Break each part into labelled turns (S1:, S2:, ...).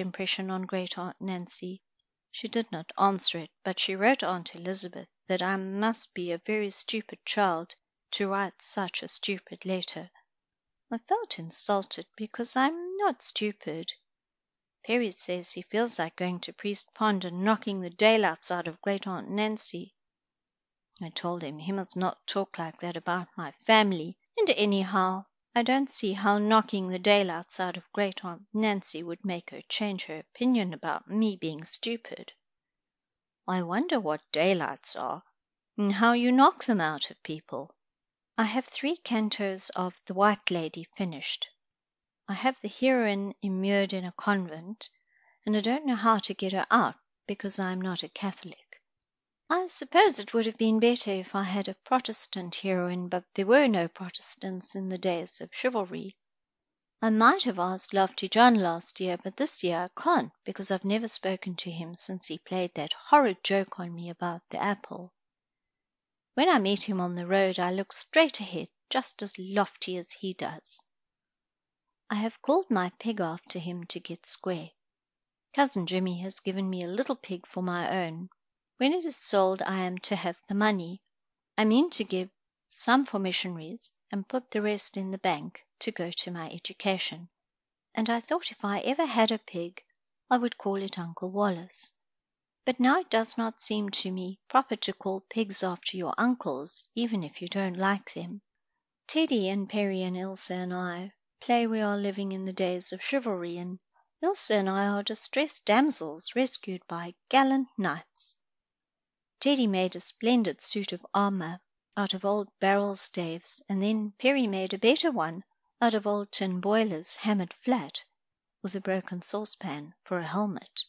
S1: impression on Great aunt Nancy. She did not answer it, but she wrote Aunt Elizabeth that I must be a very stupid child to write such a stupid letter. I felt insulted because I am not stupid. Perry says he feels like going to Priest Pond and knocking the daylights out of Great aunt Nancy. I told him he must not talk like that about my family, and anyhow I don't see how knocking the daylights out of Great aunt Nancy would make her change her opinion about me being stupid. I wonder what daylights are, and how you knock them out of people. I have three cantos of "The White Lady" finished. I have the heroine immured in a convent, and I don't know how to get her out, because I am not a Catholic. I suppose it would have been better if I had a Protestant heroine, but there were no Protestants in the days of chivalry. I might have asked Lofty John last year, but this year I can't because I've never spoken to him since he played that horrid joke on me about the apple. When I meet him on the road I look straight ahead, just as lofty as he does. I have called my pig after him to get square. Cousin Jimmy has given me a little pig for my own. When it is sold I am to have the money. I mean to give some for missionaries and put the rest in the bank to go to my education. And I thought if I ever had a pig I would call it Uncle Wallace. But now it does not seem to me proper to call pigs after your uncles, even if you don't like them. Teddy and Perry and Ilse and I play we are living in the days of chivalry, and Ilse and I are distressed damsels rescued by gallant knights. Teddy made a splendid suit of armor out of old barrel staves, and then Perry made a better one out of old tin boilers hammered flat, with a broken saucepan for a helmet.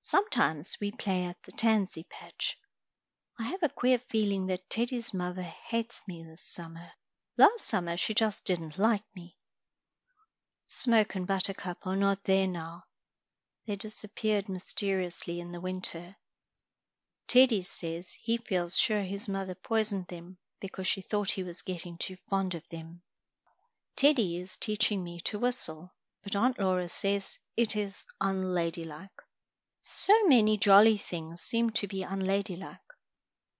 S1: Sometimes we play at the tansy patch. I have a queer feeling that Teddy's mother hates me this summer. Last summer she just didn't like me. Smoke and Buttercup are not there now. They disappeared mysteriously in the winter. Teddy says he feels sure his mother poisoned them because she thought he was getting too fond of them. Teddy is teaching me to whistle, but Aunt Laura says it is unladylike. So many jolly things seem to be unladylike.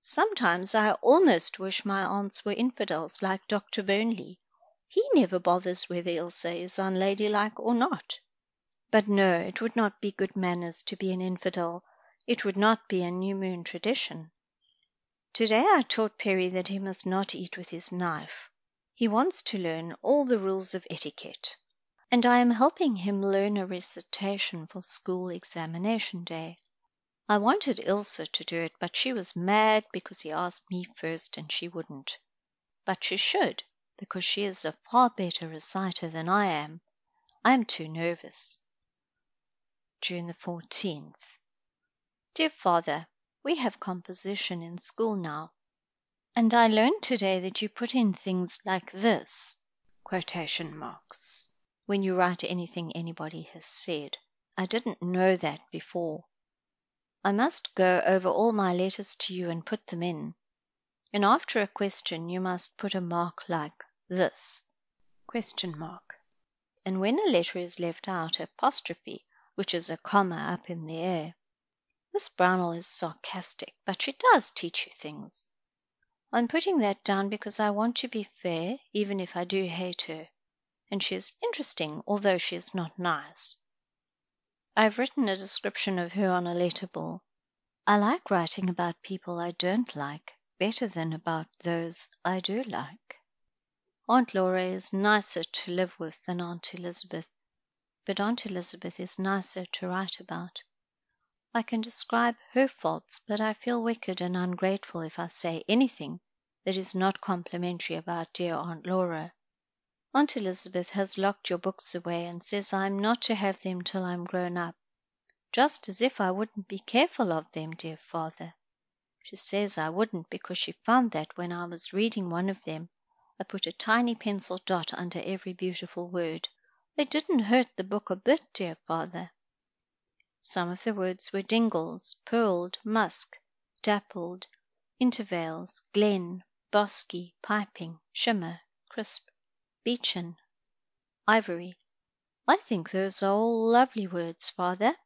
S1: Sometimes I almost wish my aunts were infidels like Dr. Burnley. He never bothers whether Ilse is unladylike or not. But no, it would not be good manners to be an infidel. It would not be a new moon tradition. To-day I taught Perry that he must not eat with his knife. He wants to learn all the rules of etiquette, and I am helping him learn a recitation for school examination day. I wanted Ilse to do it, but she was mad because he asked me first and she wouldn't. But she should because she is a far better reciter than I am. I am too nervous. June the 14th. Dear Father, we have composition in school now, and I learned today that you put in things like this quotation marks when you write anything anybody has said. I didn't know that before. I must go over all my letters to you and put them in. And after a question you must put a mark like this question mark. And when a letter is left out, apostrophe, which is a comma up in the air. Miss Brownell is sarcastic, but she does teach you things. I'm putting that down because I want to be fair, even if I do hate her, and she is interesting, although she is not nice. I have written a description of her on a letter bill. I like writing about people I don't like better than about those I do like. Aunt Laura is nicer to live with than Aunt Elizabeth, but Aunt Elizabeth is nicer to write about. I can describe her faults, but I feel wicked and ungrateful if I say anything that is not complimentary about dear Aunt Laura. Aunt Elizabeth has locked your books away and says I am not to have them till I'm grown up. Just as if I wouldn't be careful of them, dear father. She says I wouldn't because she found that when I was reading one of them I put a tiny pencil dot under every beautiful word. They didn't hurt the book a bit, dear father. Some of the words were dingles, pearled, musk, dappled, intervales, glen, bosky, piping, shimmer, crisp, beechen, ivory. I think those are all lovely words, father.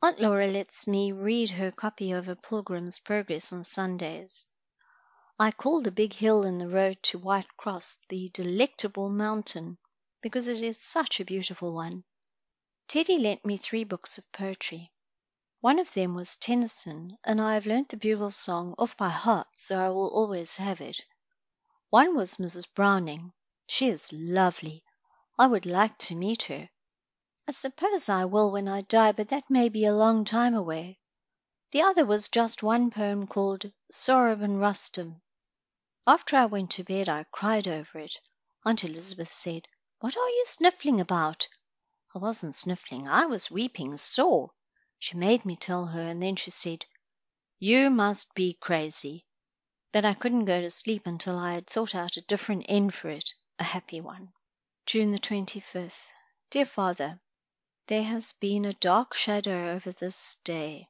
S1: Aunt Laura lets me read her copy of a Pilgrim's Progress on Sundays. I call the big hill in the road to White Cross the Delectable Mountain, because it is such a beautiful one. Teddy lent me three books of poetry. One of them was Tennyson, and I have learnt the Bugle Song off by heart, so I will always have it. One was Mrs. Browning. She is lovely. I would like to meet her. I suppose I will when I die, but that may be a long time away. The other was just one poem called Sohrab and Rustum. After I went to bed I cried over it. Aunt Elizabeth said, What are you sniffling about? I wasn't sniffling, I was weeping sore. She made me tell her, and then she said, You must be crazy. But I couldn't go to sleep until I had thought out a different end for it, a happy one. June the 25th. Dear Father, there has been a dark shadow over this day.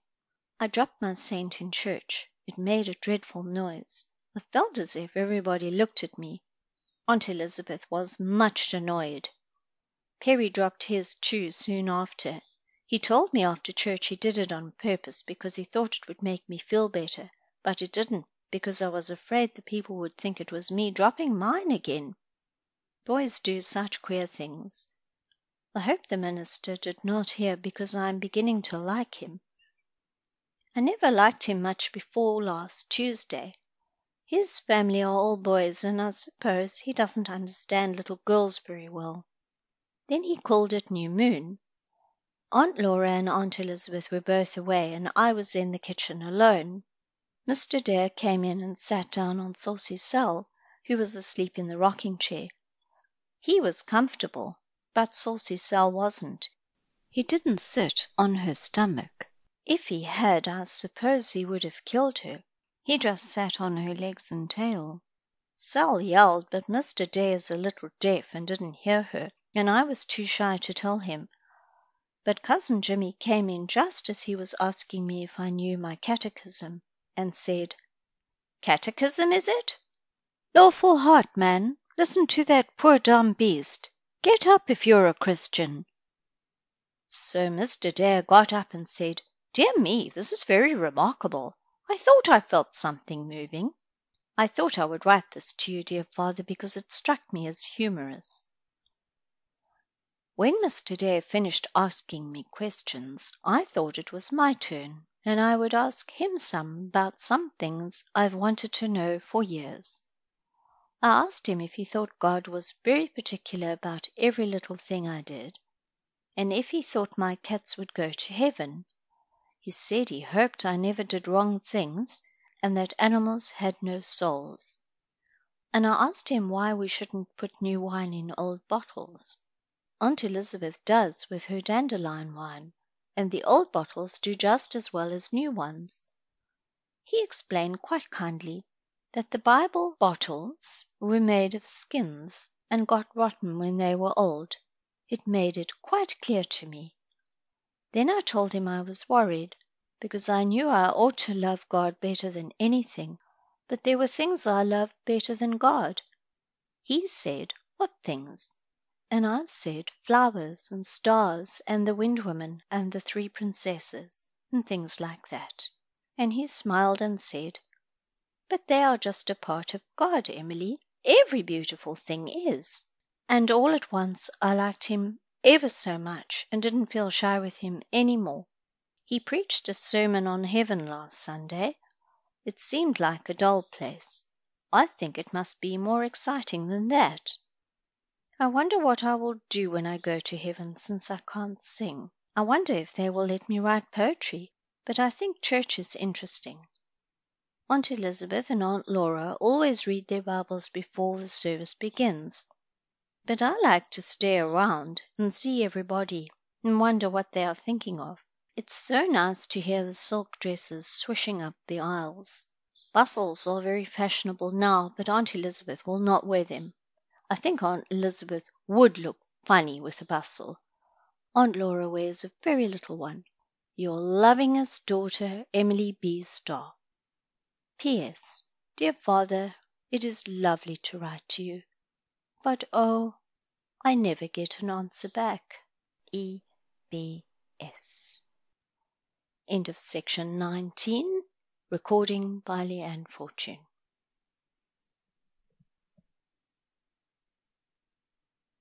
S1: I dropped my saint in church. It made a dreadful noise. I felt as if everybody looked at me. Aunt Elizabeth was much annoyed. Perry dropped his too soon after. He told me after church he did it on purpose because he thought it would make me feel better, but it didn't because I was afraid the people would think it was me dropping mine again. Boys do such queer things. I hope the minister did not hear because I am beginning to like him. I never liked him much before last Tuesday. His family are all boys, and I suppose he doesn't understand little girls very well. Then he called it new moon. Aunt Laura and Aunt Elizabeth were both away, and I was in the kitchen alone. Mr. Dare came in and sat down on Saucy Sal, who was asleep in the rocking chair. He was comfortable, but Saucy Sal wasn't. He didn't sit on her stomach. If he had, I suppose he would have killed her. He just sat on her legs and tail. Sal yelled, but Mr. Dare is a little deaf and didn't hear her, and I was too shy to tell him. But Cousin Jimmy came in just as he was asking me if I knew my catechism, and said, Catechism, is it? Lawful heart, man, listen to that poor dumb beast. Get up if you're a Christian. So Mr. Dare got up and said, Dear me, this is very remarkable. I thought I felt something moving. I thought I would write this to you, dear father, because it struck me as humorous. When Mr. Dare finished asking me questions, I thought it was my turn, and I would ask him some about some things I've wanted to know for years. I asked him if he thought God was very particular about every little thing I did, and if he thought my cats would go to heaven. He said he hoped I never did wrong things, and that animals had no souls. And I asked him why we shouldn't put new wine in old bottles. Aunt Elizabeth does with her dandelion wine, and the old bottles do just as well as new ones. He explained quite kindly that the Bible bottles were made of skins, and got rotten when they were old. It made it quite clear to me. Then I told him I was worried, because I knew I ought to love God better than anything, but there were things I loved better than God. He said, What things? And I said flowers and stars and the Wind Woman and the three princesses, and things like that. And he smiled and said, but they are just a part of God, Emily. Every beautiful thing is. And all at once I liked him ever so much and didn't feel shy with him any more. He preached a sermon on heaven last Sunday. It seemed like a dull place. I think it must be more exciting than that. I wonder what I will do when I go to heaven since I can't sing. I wonder if they will let me write poetry, but I think church is interesting. Aunt Elizabeth and Aunt Laura always read their Bibles before the service begins, but I like to stay around and see everybody and wonder what they are thinking of. It's so nice to hear the silk dresses swishing up the aisles. Bustles are very fashionable now, but Aunt Elizabeth will not wear them. I think Aunt Elizabeth would look funny with a bustle. Aunt Laura wears a very little one. Your lovingest daughter, Emily B. Starr. P.S. Dear Father, it is lovely to write to you, but oh, I never get an answer back. E B S. End of section 19. Recording by Leanne Fortune.